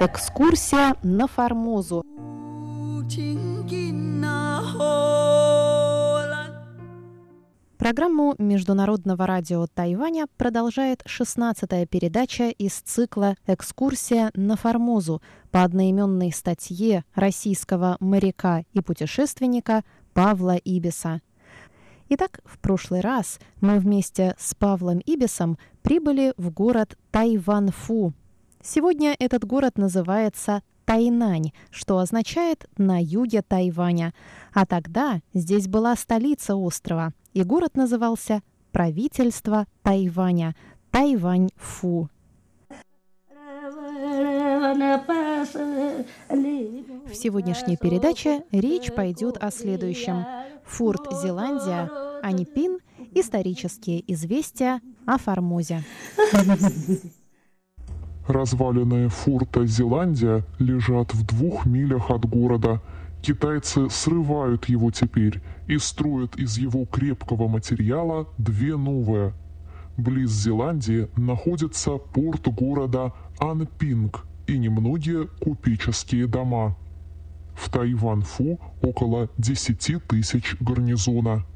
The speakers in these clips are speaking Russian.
Экскурсия на Формозу. Программу Международного радио Тайваня продолжает 16-я передача из цикла «Экскурсия на Формозу» по одноименной статье российского моряка и путешественника Павла Ибиса. Итак, в прошлый раз мы вместе с Павлом Ибисом прибыли в город Тайванфу. Сегодня этот город называется Тайнань, что означает «на юге Тайваня». А тогда здесь была столица острова, и город назывался «Правительство Тайваня» – Тайвань-Фу. В сегодняшней передаче речь пойдет о следующем. Форт Зеландия, Анипин, исторические известия о Формозе. Развалины форта Зеландия лежат в двух милях от города. Китайцы срывают его теперь и строят из его крепкого материала две новые. Близ Зеландии находится порт города Анпинг и немногие купеческие дома. В Тайван-Фу около 10 тысяч гарнизона.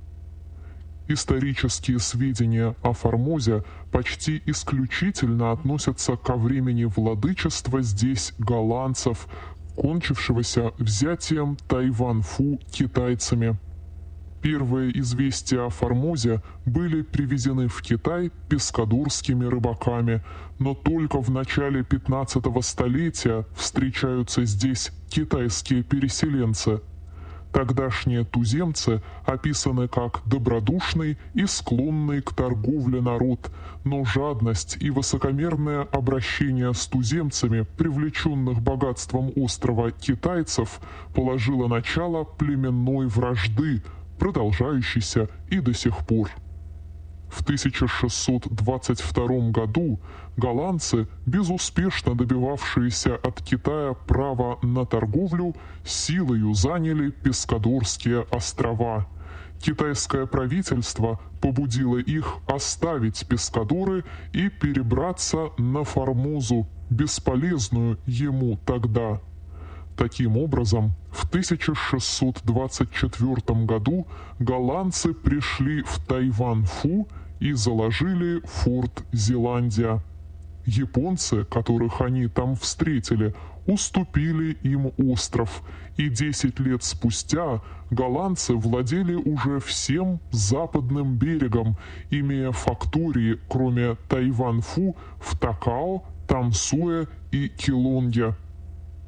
Исторические сведения о Формозе почти исключительно относятся ко времени владычества здесь голландцев, кончившегося взятием Тайван-Фу китайцами. Первые известия о Формозе были привезены в Китай пескадурскими рыбаками, но только в начале 15 столетия встречаются здесь китайские переселенцы – Тогдашние туземцы описаны как добродушный и склонный к торговле народ, но жадность и высокомерное обращение с туземцами, привлеченных богатством острова китайцев, положило начало племенной вражды, продолжающейся и до сих пор. В 1622 году голландцы, безуспешно добивавшиеся от Китая права на торговлю, силою заняли Пескадорские острова. Китайское правительство побудило их оставить Пескадоры и перебраться на Формозу, бесполезную ему тогда. Таким образом, в 1624 году голландцы пришли в Тайван-Фу и заложили форт Зеландия. Японцы, которых они там встретили, уступили им остров, и десять лет спустя голландцы владели уже всем западным берегом, имея фактории, кроме Тайван-Фу, в Такао, Тамсуэ и Килонге.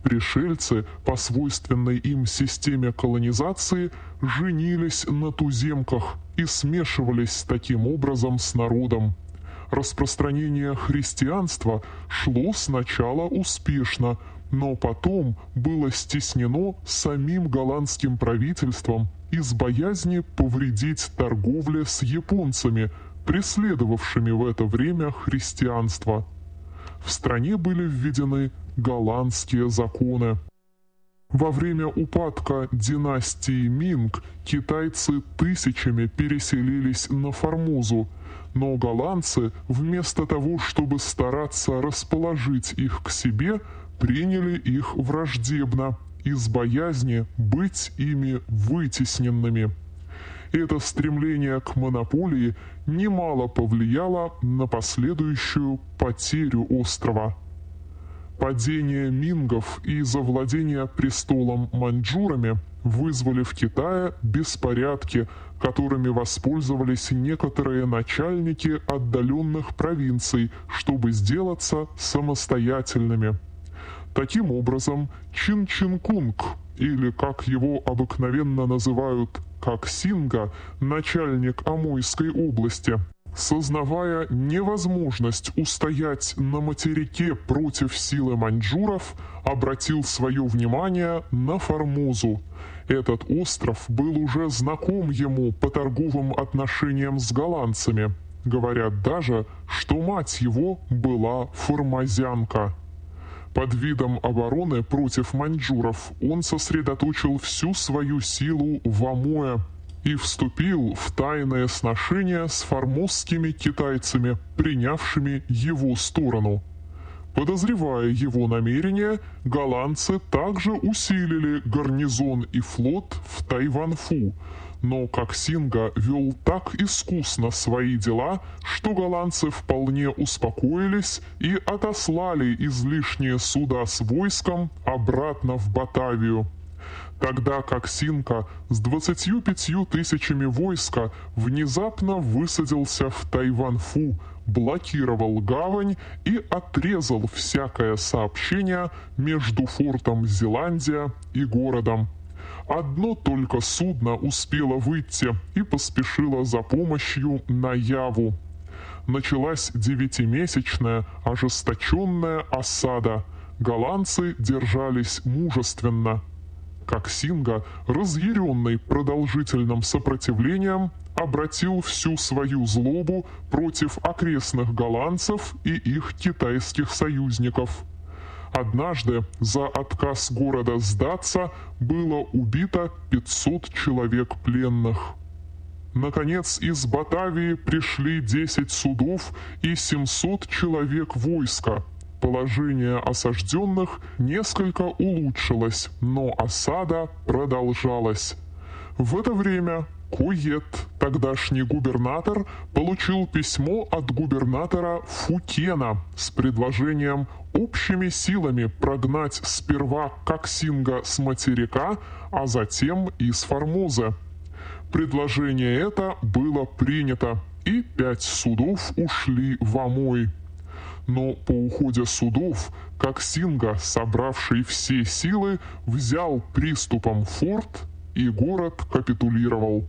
Пришельцы по свойственной им системе колонизации женились на туземках и смешивались таким образом с народом. Распространение христианства шло сначала успешно, но потом было стеснено самим голландским правительством из боязни повредить торговле с японцами, преследовавшими в это время христианство. В стране были введены голландские законы. Во время упадка династии Минг китайцы тысячами переселились на Формозу, но голландцы вместо того, чтобы стараться расположить их к себе, приняли их враждебно из боязни быть ими вытесненными. Это стремление к монополии немало повлияло на последующую потерю острова – Падение мингов и завладение престолом маньчжурами вызвали в Китае беспорядки, которыми воспользовались некоторые начальники отдаленных провинций, чтобы сделаться самостоятельными. Таким образом, Чин Чин Кунг, или как его обыкновенно называют как Синга, начальник Амойской области, Сознавая невозможность устоять на материке против силы маньчжуров, обратил свое внимание на Формозу. Этот остров был уже знаком ему по торговым отношениям с голландцами. Говорят даже, что мать его была формозянка. Под видом обороны против маньчжуров он сосредоточил всю свою силу в Амуэ, и вступил в тайное сношение с формозскими китайцами, принявшими его сторону. Подозревая его намерения, голландцы также усилили гарнизон и флот в Тайванфу, но Коксинга вел так искусно свои дела, что голландцы вполне успокоились и отослали излишние суда с войском обратно в Батавию. Тогда Коксинга с 25 тысячами войска внезапно высадился в Тайванфу, блокировал гавань и отрезал всякое сообщение между фортом Зеландия и городом. Одно только судно успело выйти и поспешило за помощью на Яву. Началась девятимесячная ожесточенная осада. Голландцы держались мужественно. Коксинга, разъяренный продолжительным сопротивлением, обратил всю свою злобу против окрестных голландцев и их китайских союзников – Однажды за отказ города сдаться было убито 500 человек пленных. Наконец, из Батавии пришли 10 судов и 700 человек войска. Положение осажденных несколько улучшилось, но осада продолжалась. В это время Кует, тогдашний губернатор, получил письмо от губернатора Фукена с предложением общими силами прогнать сперва Коксинга с материка, а затем из Формоза. Предложение это было принято, и пять судов ушли в Амой. Но по уходе судов Коксинга, собравший все силы, взял приступом форт, и город капитулировал.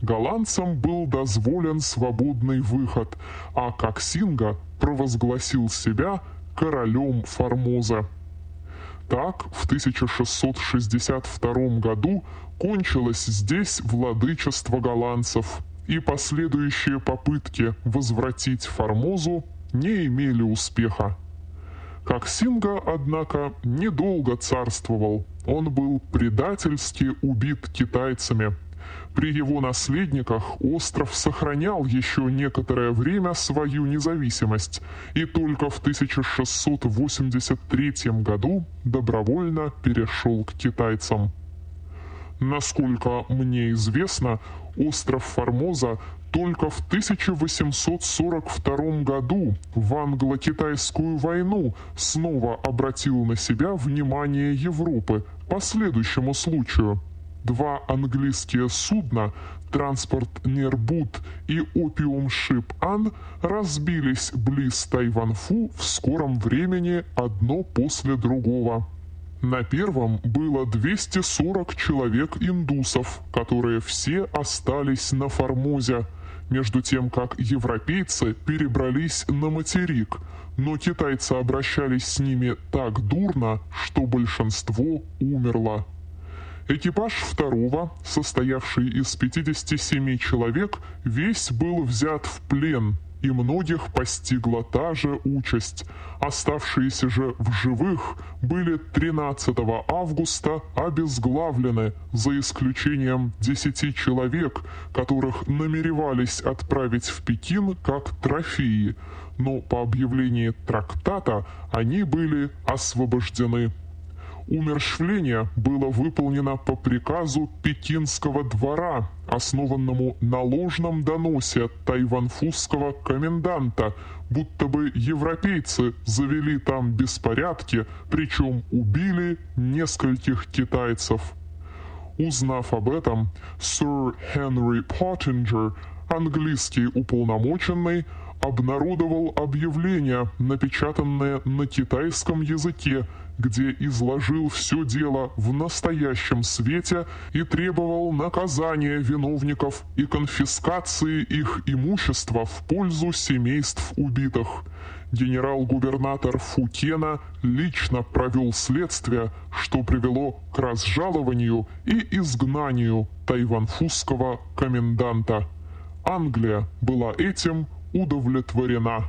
Голландцам был дозволен свободный выход, а Коксинга провозгласил себя королем Формоза. Так, в 1662 году кончилось здесь владычество голландцев, и последующие попытки возвратить Формозу не имели успеха. Коксинга, однако, недолго царствовал. Он был предательски убит китайцами – при его наследниках остров сохранял еще некоторое время свою независимость и только в 1683 году добровольно перешел к китайцам. Насколько мне известно, остров Формоза только в 1842 году в англо-китайскую войну снова обратил на себя внимание Европы по следующему случаю – Два английские судна, транспорт Нербут и опиум шип Ан, разбились близ Тайванфу в скором времени одно после другого. На первом было 240 человек индусов, которые все остались на Формозе, между тем как европейцы перебрались на материк, но китайцы обращались с ними так дурно, что большинство умерло. Экипаж второго, состоявший из 57 человек, весь был взят в плен, и многих постигла та же участь. Оставшиеся же в живых были 13 августа обезглавлены, за исключением 10 человек, которых намеревались отправить в Пекин как трофеи, но по объявлении трактата они были освобождены. Умерщвление было выполнено по приказу Пекинского двора, основанному на ложном доносе тайванфузского коменданта, будто бы европейцы завели там беспорядки, причем убили нескольких китайцев. Узнав об этом, сэр Хенри Поттинджер, английский уполномоченный, обнародовал объявление, напечатанное на китайском языке, где изложил все дело в настоящем свете и требовал наказания виновников и конфискации их имущества в пользу семейств убитых. Генерал-губернатор Фукена лично провел следствие, что привело к разжалованию и изгнанию тайванфузского коменданта. Англия была этим удовлетворена.